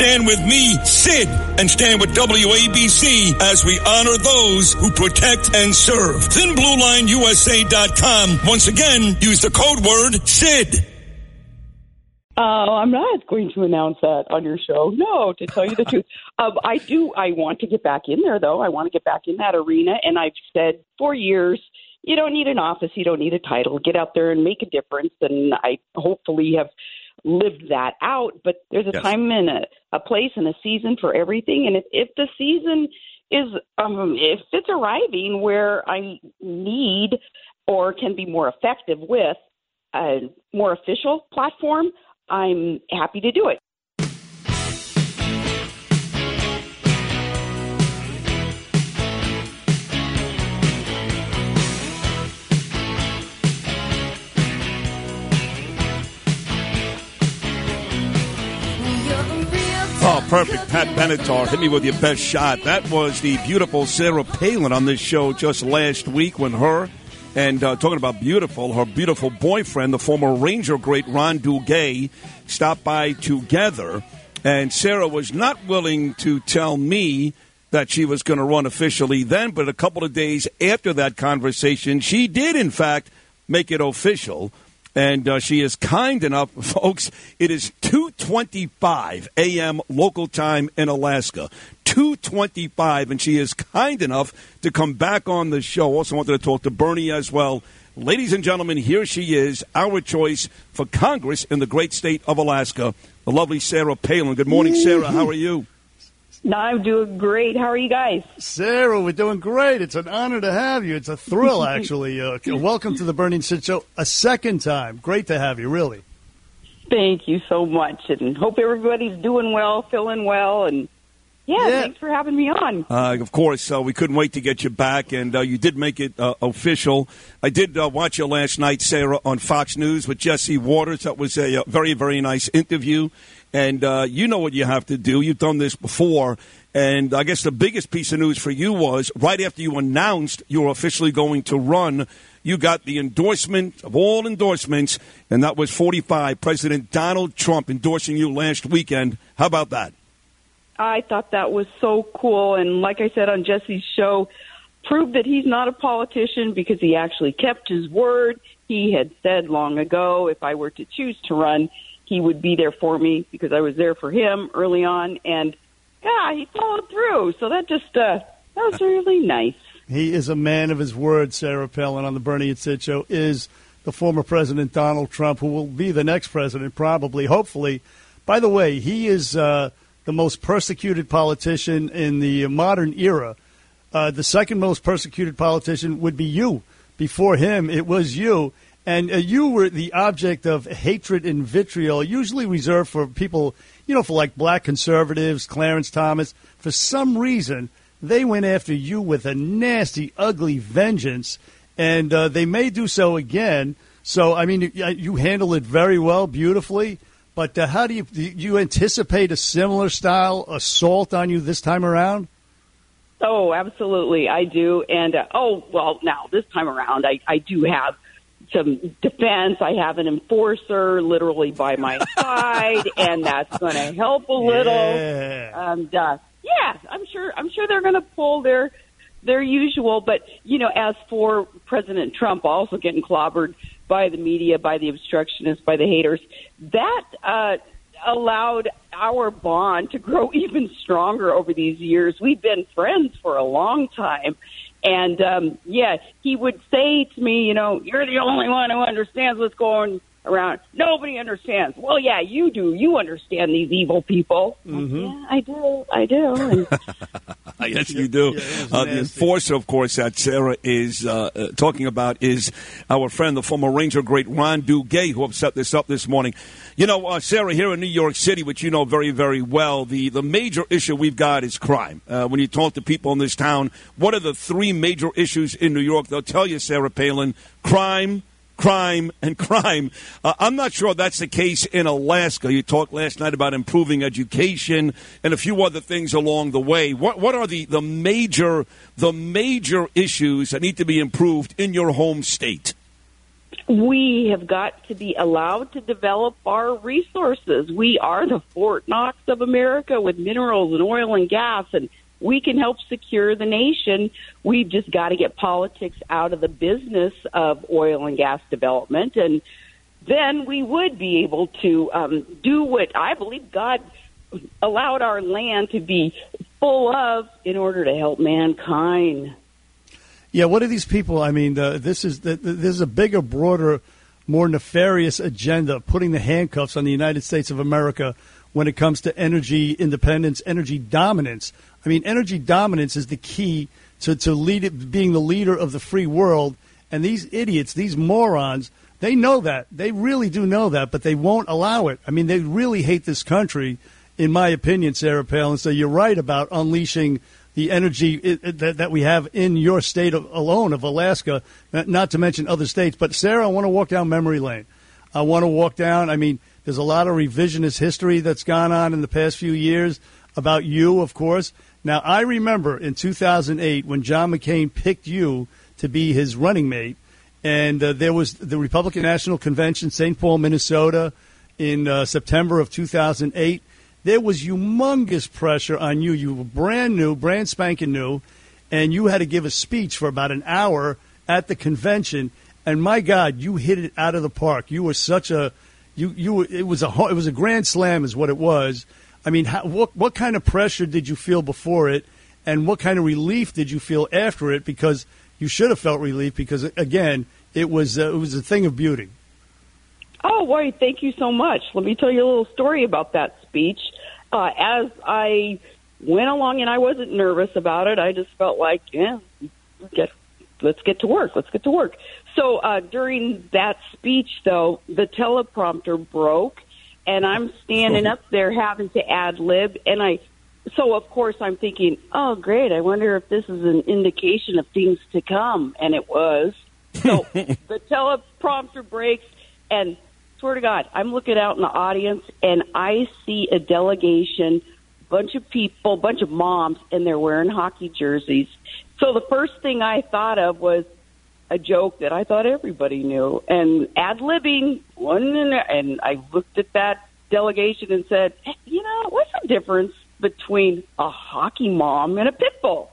Stand with me, Sid, and stand with WABC as we honor those who protect and serve. ThinBlueLineUSA.com. Once again, use the code word SID. Uh, I'm not going to announce that on your show. No, to tell you the truth, um, I do. I want to get back in there, though. I want to get back in that arena, and I've said for years, you don't need an office, you don't need a title. Get out there and make a difference, and I hopefully have lived that out. But there's a Yes. time and a, a place and a season for everything, and if, if the season is um, if it's arriving where I need or can be more effective with a more official platform, I'm happy to do it. Perfect. Pat Benatar, hit me with your best shot. That was the beautiful Sarah Palin on this show just last week when her and uh, talking about beautiful, her beautiful boyfriend, the former Ranger great Ron Duguay, stopped by together. And Sarah was not willing to tell me that she was going to run officially then, but a couple of days after that conversation, she did, in fact, make it official and uh, she is kind enough, folks. It is two twenty-five a.m. local time in Alaska. Two twenty-five, and she is kind enough to come back on the show. Also, wanted to talk to Bernie as well. Ladies and gentlemen, here she is, our choice for Congress in the great state of Alaska, the lovely Sarah Palin. Good morning, Sarah. How are you? No, I'm doing great. How are you guys? Sarah, we're doing great. It's an honor to have you. It's a thrill, actually. Uh, welcome to the Bernie and Sid Show a second time. Great to have you, really. Thank you so much, and hope everybody's doing well, feeling well, and yeah, Yeah. thanks for having me on. Uh, of course, uh, we couldn't wait to get you back, and uh, you did make it uh, official. I did uh, watch you last night, Sarah, on Fox News with Jesse Watters. That was a, uh very, very nice interview. And uh, you know what you have to do. You've done this before. And I guess the biggest piece of news for you was right after you announced you were officially going to run, you got the endorsement of all endorsements, and that was 45. President Donald Trump endorsing you last weekend. How about that? I thought that was so cool, and like I said on Jesse's show, proved that he's not a politician because he actually kept his word. He had said long ago, if I were to choose to run, he would be there for me because I was there for him early on, and yeah, he followed through. So that just uh, that was really nice. He is a man of his word, Sarah Palin on the Bernie and Sid Show, is the former President Donald Trump, who will be the next president, probably, hopefully. By the way, he is uh, the most persecuted politician in the modern era. Uh, the second most persecuted politician would be you. Before him, it was you. And uh, you were the object of hatred and vitriol, usually reserved for people, you know, for like black conservatives, Clarence Thomas. For some reason, they went after you with a nasty, ugly vengeance, and uh, they may do so again. So, I mean, you, you handle it very well, beautifully. But uh, how do you do you anticipate a similar style assault on you this time around? Oh, absolutely, I do. And uh, oh, well, now this time around, I, I do have some defense. I have an enforcer literally by my side, and that's going to help a little. Yeah. And uh, yeah, I'm sure. I'm sure they're going to pull their their usual. But you know, as for President Trump, also getting clobbered by the media, by the obstructionists, by the haters, that uh, allowed our bond to grow even stronger over these years. We've been friends for a long time. And um, yeah, he would say to me, you know, you're the only one who understands what's going around. Nobody understands. Well, yeah, you do. You understand these evil people. Mm-hmm. Yeah, I do. I do. And yes, you do. Yeah, uh, the nasty. enforcer, of course, that Sarah is uh, uh, talking about is our friend, the former Ranger great Ron Duguay, who have set this up this morning. You know, uh, Sarah, here in New York City, which you know very, very well, the, the major issue we've got is crime. Uh, when you talk to people in this town, what are the three major issues in New York? They'll tell you, Sarah Palin, crime, crime and crime. Uh, I'm not sure that's the case in Alaska. You talked last night about improving education and a few other things along the way. What what are the, the major the major issues that need to be improved in your home state? we have got to be allowed to develop our resources. We are the Fort Knox of America with minerals and oil and gas, and we can help secure the nation. We've just got to get politics out of the business of oil and gas development, and then we would be able to um, do what I believe God allowed our land to be full of in order to help mankind. Yeah, what are these people? I mean, uh, this is the, this is a bigger, broader, more nefarious agenda putting the handcuffs on the United States of America when it comes to energy independence, energy dominance. I mean, energy dominance is the key to, to lead it, being the leader of the free world. And these idiots, these morons, they know that. They really do know that, but they won't allow it. I mean, they really hate this country, in my opinion, Sarah Palin. So you're right about unleashing the energy that, that we have in your state of, alone of Alaska, not to mention other states. But Sarah, I want to walk down memory lane. I want to walk down. I mean, there's a lot of revisionist history that's gone on in the past few years about you, of course. Now, I remember in 2008 when John McCain picked you to be his running mate, and uh, there was the Republican National Convention, St. Paul, Minnesota, in uh, September of 2008. There was humongous pressure on you. You were brand new, brand spanking new, and you had to give a speech for about an hour at the convention. And my God, you hit it out of the park. You were such a you you it was a it was a grand slam is what it was. I mean, how, what what kind of pressure did you feel before it, and what kind of relief did you feel after it? Because you should have felt relief because again, it was uh, it was a thing of beauty. Oh, boy, thank you so much. Let me tell you a little story about that speech. Uh, as I went along, and I wasn't nervous about it, I just felt like, yeah, get, let's get to work. Let's get to work. So uh, during that speech, though, the teleprompter broke, and I'm standing up there having to ad lib, and I. So of course I'm thinking, oh great! I wonder if this is an indication of things to come, and it was. So the teleprompter breaks, and swear to God, I'm looking out in the audience and I see a delegation, bunch of people, bunch of moms, and they're wearing hockey jerseys. So the first thing I thought of was a joke that I thought everybody knew, and ad libbing one, and I looked at that delegation and said, hey, you know, what's the difference between a hockey mom and a pit bull?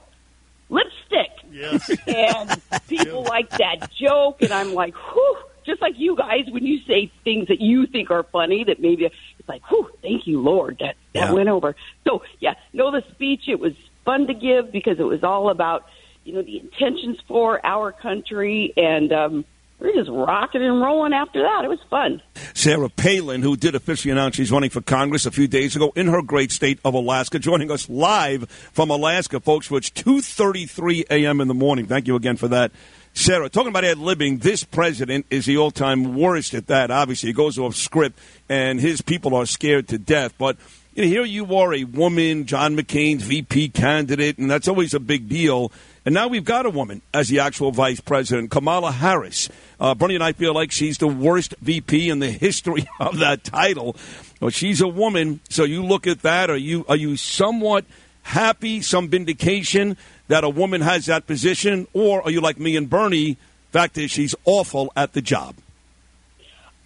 Lipstick Yes. and people like that joke, and I'm like, whew. Just like you guys, when you say things that you think are funny, that maybe it's like, whew, thank you, Lord, that that Yeah. went over. So yeah, no, the speech it was fun to give because it was all about you know the intentions for our country, and um, we're just rocking and rolling after that. It was fun. Sarah Palin, who did officially announce she's running for Congress a few days ago in her great state of Alaska, joining us live from Alaska, folks, which 2.33 a.m. in the morning. Thank you again for that. Sarah, talking about ad libbing, this president is the all-time worst at that. Obviously, he goes off script, and his people are scared to death. But you know, here you are, a woman, John McCain's VP candidate, and that's always a big deal. And now we've got a woman as the actual vice president, Kamala Harris. Uh, Bernie and I feel like she's the worst VP in the history of that title. Well, she's a woman, so you look at that. Are you are you somewhat happy, some vindication that a woman has that position, or are you like me and Bernie? Fact is, she's awful at the job.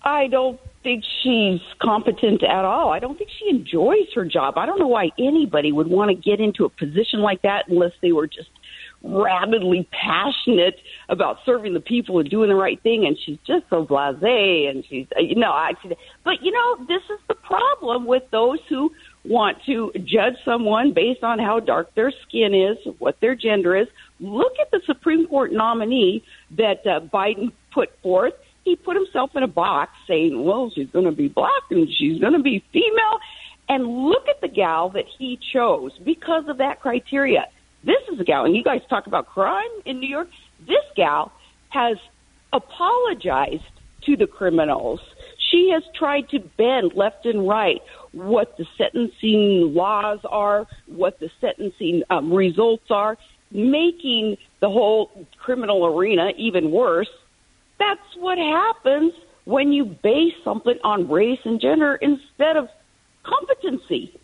I don't think she's competent at all. I don't think she enjoys her job. I don't know why anybody would want to get into a position like that unless they were just rabidly passionate about serving the people and doing the right thing. And she's just so blasé, and she's uh, you know, I. But you know, this is the problem with those who want to judge someone based on how dark their skin is, what their gender is. Look at the Supreme Court nominee that uh, Biden put forth. he put himself in a box saying, well, she's going to be black and she's going to be female. And look at the gal that he chose because of that criteria. This is a gal, and you guys talk about crime in New York. This gal has apologized to the criminals. She has tried to bend left and right what the sentencing laws are, what the sentencing um, results are, making the whole criminal arena even worse. That's what happens when you base something on race and gender instead of competency.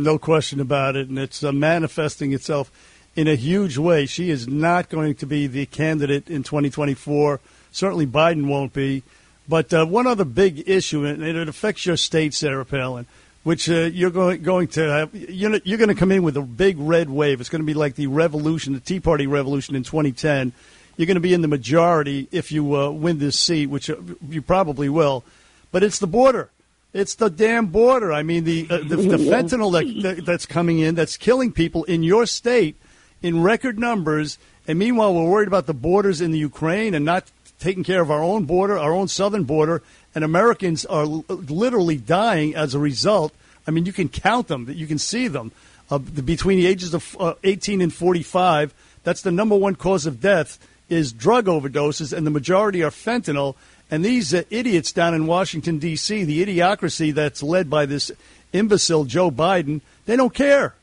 No question about it, and it's uh, manifesting itself in a huge way. She is not going to be the candidate in 2024. Certainly, Biden won't be. But uh, one other big issue, and it affects your state, Sarah Palin, which uh, you're going, going to have, you're, you're going to come in with a big red wave. It's going to be like the revolution, the Tea Party revolution in 2010. You're going to be in the majority if you uh, win this seat, which uh, you probably will. But it's the border. It's the damn border. I mean, the uh, the, the fentanyl that, that's coming in that's killing people in your state in record numbers. And meanwhile, we're worried about the borders in the Ukraine and not taking care of our own border, our own southern border, and Americans are l- literally dying as a result. I mean, you can count them, you can see them uh, between the ages of uh, 18 and 45. That's the number one cause of death is drug overdoses, and the majority are fentanyl. And these uh, idiots down in Washington D.C., the idiocracy that's led by this imbecile Joe Biden, they don't care.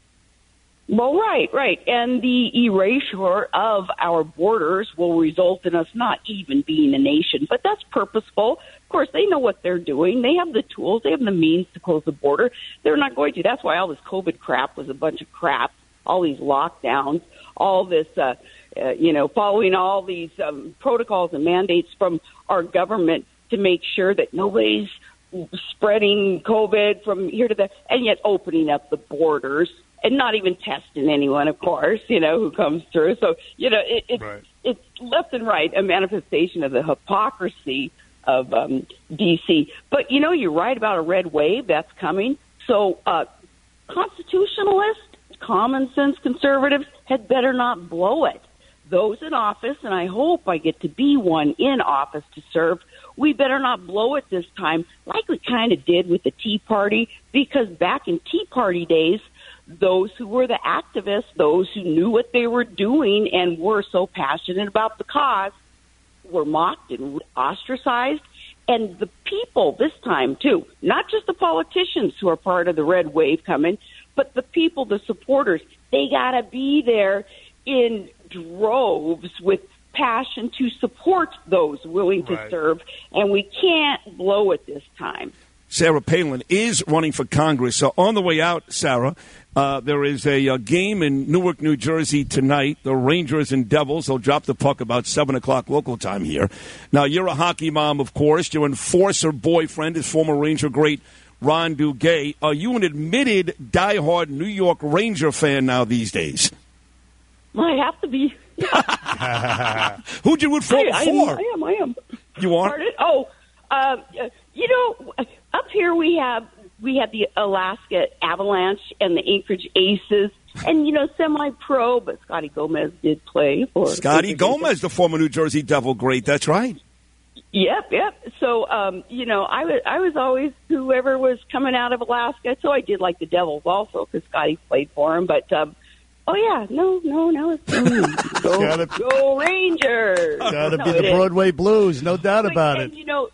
Well, right, right. And the erasure of our borders will result in us not even being a nation. But that's purposeful. Of course, they know what they're doing. They have the tools, they have the means to close the border. They're not going to. That's why all this COVID crap was a bunch of crap. All these lockdowns, all this, uh, uh, you know, following all these um, protocols and mandates from our government to make sure that nobody's spreading COVID from here to there, and yet opening up the borders and not even testing anyone, of course, you know, who comes through. So, you know, it, it's, right. it's left and right a manifestation of the hypocrisy of um, D.C. But, you know, you're right about a red wave that's coming. So, uh, constitutionalists, common sense conservatives had better not blow it. Those in office, and I hope I get to be one in office to serve, we better not blow it this time like we kind of did with the Tea Party, because back in Tea Party days, those who were the activists, those who knew what they were doing and were so passionate about the cause, were mocked and ostracized. And the people this time, too, not just the politicians who are part of the red wave coming, but the people, the supporters, they got to be there in droves with passion to support those willing to right. serve. And we can't blow it this time. Sarah Palin is running for Congress. So on the way out, Sarah, uh, there is a, a, uh, game in Newark, New Jersey tonight. The Rangers and Devils. They'll drop the puck about 7 o'clock local time here. Now, you're a hockey mom, of course. Your enforcer boyfriend is former Ranger great Ron Duguay. Are you an admitted diehard New York Ranger fan now these days? I have to be. Who'd you root for I, I, before? I am, I am. You are? Pardon? Oh, uh, you know, up here we have we have the Alaska Avalanche and the Anchorage Aces, and you know semi-pro, but Scotty Gomez did play for Scotty Gomez, the former New Jersey Devil great. That's right. Yep, yep. So, um, you know, I was I was always whoever was coming out of Alaska. So I did like the Devils also because Scotty played for him. But um, oh yeah, no, no, no, it's go, gotta, go Rangers. Got to no, be the Broadway Blues, no doubt but, about and, it. You know,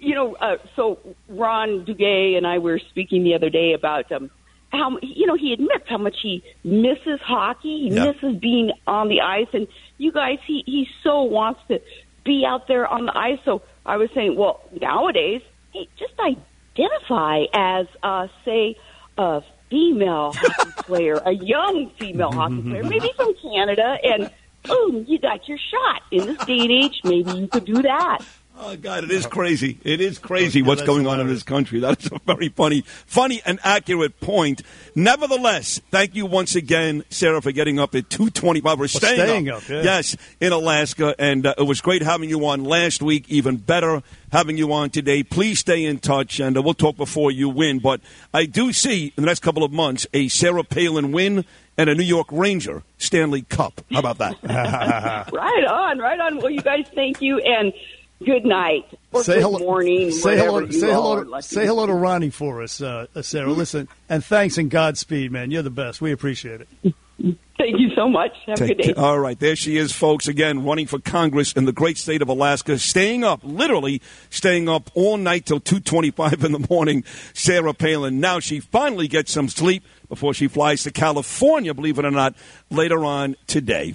you know, uh, so Ron Duguay and I were speaking the other day about um, how you know he admits how much he misses hockey, he yep. misses being on the ice, and you guys, he he so wants to be out there on the ice. So I was saying, well, nowadays, hey, just identify as, uh, say, a female hockey player, a young female hockey player, maybe from Canada, and boom, you got your shot. In this day and age, maybe you could do that. Oh God, it is crazy. It is crazy what's going on in this country. That is a very funny, funny and accurate point. Nevertheless, thank you once again, Sarah, for getting up at two twenty-five. We're staying, staying up, up yeah. yes, in Alaska, and uh, it was great having you on last week. Even better having you on today. Please stay in touch, and uh, we'll talk before you win. But I do see in the next couple of months a Sarah Palin win and a New York Ranger Stanley Cup. How about that? right on, right on. Well, you guys, thank you and Good night or say good hello, morning. Say hello. you Say hello. are. Say hello to Ronnie for us, uh, uh, Sarah. Listen, and thanks and Godspeed, man. You're the best. We appreciate it. Thank you so much. Have a good day. care. All right, there she is, folks. Again, running for Congress in the great state of Alaska, staying up, literally staying up all night till two twenty-five in the morning. Sarah Palin. Now she finally gets some sleep before she flies to California. Believe it or not, later on today.